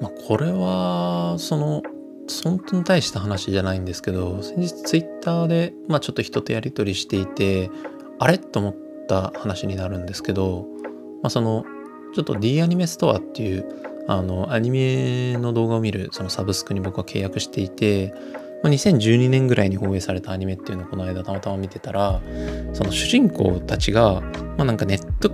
まあ、これは、その、本当に対した話じゃないんですけど、先日ツイッターで、まあちょっと人とやり取りしていて、あれ？と思った話になるんですけど、まあその、ちょっと D アニメストアっていう、あの、アニメの動画を見るそのサブスクに僕は契約していて、まあ、2012年ぐらいに放映されたアニメっていうのをこの間たまたま見てたら、その主人公たちが、まあなんかネット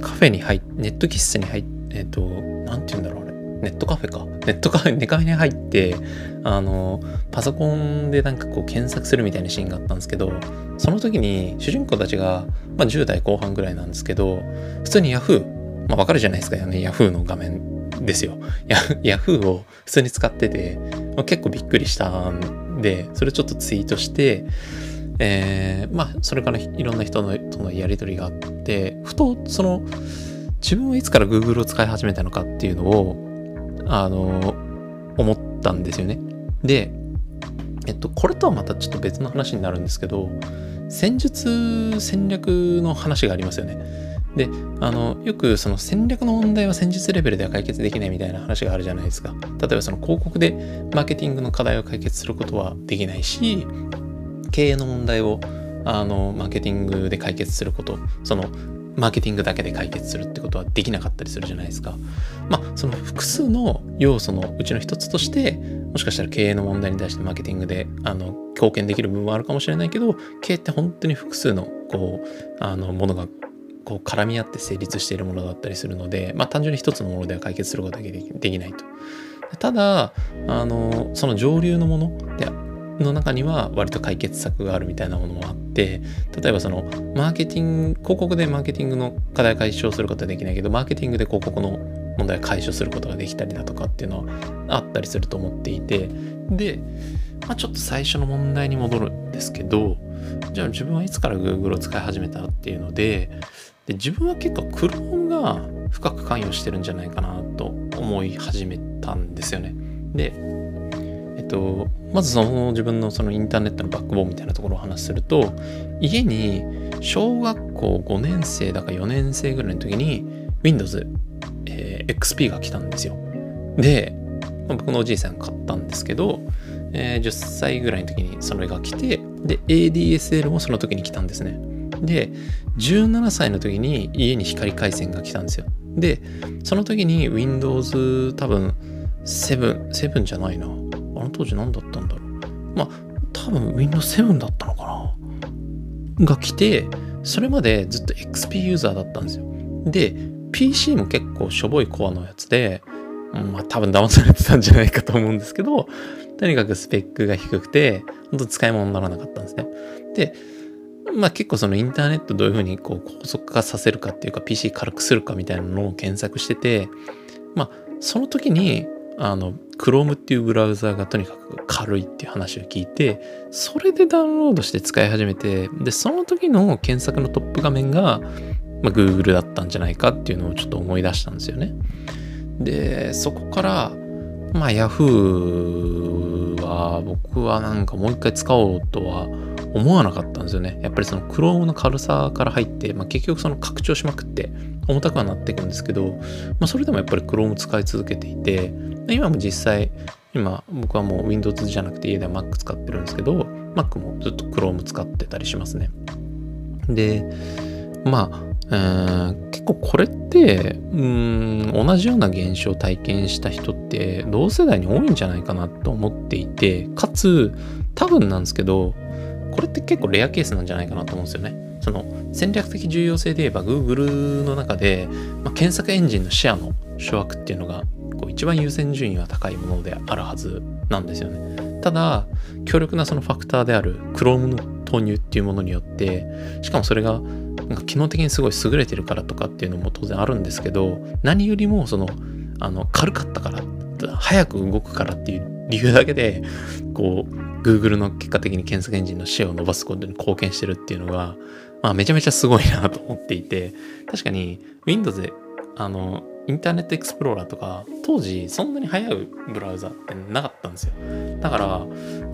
カフェに入って、ネット喫茶に入って、えっ、と、なんて言うんだろう、あれ？ネットカフェか。ネットカフェ、ネカフェに入って、あの、パソコンでなんかこう検索するみたいなシーンがあったんですけど、その時に主人公たちが、まあ10代後半ぐらいなんですけど、普通に Yahoo、まあわかるじゃないですか、ね、Yahoo の画面ですよ。Yahoo を普通に使ってて、まあ、結構びっくりしたんで、それちょっとツイートして、えー、まあ、それからいろんな人のとのやりとりがあって、ふと、その、自分はいつから Google を使い始めたのかっていうのを、あの、思ったんですよね。で、えっと、これとはまたちょっと別の話になるんですけど、戦術戦略の話がありますよね。で、あの、よくその戦略の問題は戦術レベルでは解決できないみたいな話があるじゃないですか。例えばその広告でマーケティングの課題を解決することはできないし、経営の問題をあのマーケティングで解決すること、そのマーケティングだけで解決するってことはできなかったりするじゃないですか。まあ、その複数の要素のうちの一つとして、もしかしたら経営の問題に対してマーケティングであの貢献できる部分はあるかもしれないけど、経営って本当に複数のこうあのものがこう絡み合って成立しているものだったりするので、まあ、単純に一つのものでは解決することができないと。ただ、あの、その上流のものでの中には割と解決策があるみたいなものもあって例えばそのマーケティング広告でマーケティングの課題解消することはできないけどマーケティングで広告の問題を解消することができたりだとかっていうのはあったりすると思っていてで、まあ、ちょっと最初の問題に戻るんですけどじゃあ自分はいつから Google を使い始めたっていうのでで自分は結構 Chrome が深く関与してるんじゃないかなと思い始めたんですよね。でと、まずその自分のそのインターネットのバックボーンみたいなところを話すると、家に小学校5年生だか4年生ぐらいの時に Windows、えー、XP が来たんですよ。で、まあ、僕のおじいさん買ったんですけど、えー、10歳ぐらいの時にそれが来て、で、ADSL もその時に来たんですね。で、17歳の時に家に光回線が来たんですよ。で、その時に Windows 多分7、7じゃないな。あの当時何だったんだろう。まあ、多分 Windows 7だったのかなが来て、それまでずっと XP ユーザーだったんですよ。で、PC も結構しょぼいコアのやつで、まあ多分騙されてたんじゃないかと思うんですけど、とにかくスペックが低くて、本当使い物にならなかったんですね。で、まあ結構そのインターネットどういうふうにこう高速化させるかっていうか PC 軽くするかみたいなのを検索してて、まあその時にあの Chrome っていうブラウザーがとにかく軽いっていう話を聞いて、それでダウンロードして使い始めて、で、その時の検索のトップ画面が、まあ、Google だったんじゃないかっていうのをちょっと思い出したんですよね。で、そこから、まあ Yahoo は僕はなんかもう一回使おうとは思わなかったんですよね。やっぱりその Chrome の軽さから入って、まあ、結局その拡張しまくって重たくはなっていくんですけど、まあ、それでもやっぱり Chrome 使い続けていて、今も実際、今僕はもう Windows じゃなくて家では Mac 使ってるんですけど、Mac もずっと Chrome 使ってたりしますね。で、まあ、結構これって、うん、同じような現象を体験した人って同世代に多いんじゃないかなと思っていて、かつ、多分なんですけど、これって結構レアケースなんじゃないかなと思うんですよね。その戦略的重要性で言えば Google の中で、まあ、検索エンジンのシェアの諸悪っていうのがこう一番優先順位は高いものであるはずなんですよね。ただ、強力なそのファクターである Chrome の投入っていうものによって、しかもそれがなんか機能的にすごい優れてるからとかっていうのも当然あるんですけど、何よりもその、あの、軽かったから、早く動くからっていう理由だけで、こう、Google の結果的に検索エンジンのシェアを伸ばすことに貢献してるっていうのが、まあめちゃめちゃすごいなと思っていて、確かに Windows で、あの、インターネットエクスプローラーとか、当時そんなに速いブラウザってなかったんですよ。だから、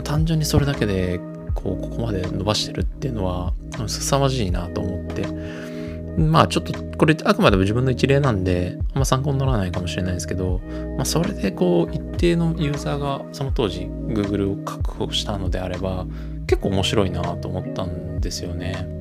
単純にそれだけで、こう、ここまで伸ばしてるっていうのは、凄まじいなと思って。まあちょっとこれあくまでも自分の一例なんであんま参考にならないかもしれないですけど、まあ、それでこう一定のユーザーがその当時 Google を確保したのであれば結構面白いなと思ったんですよね。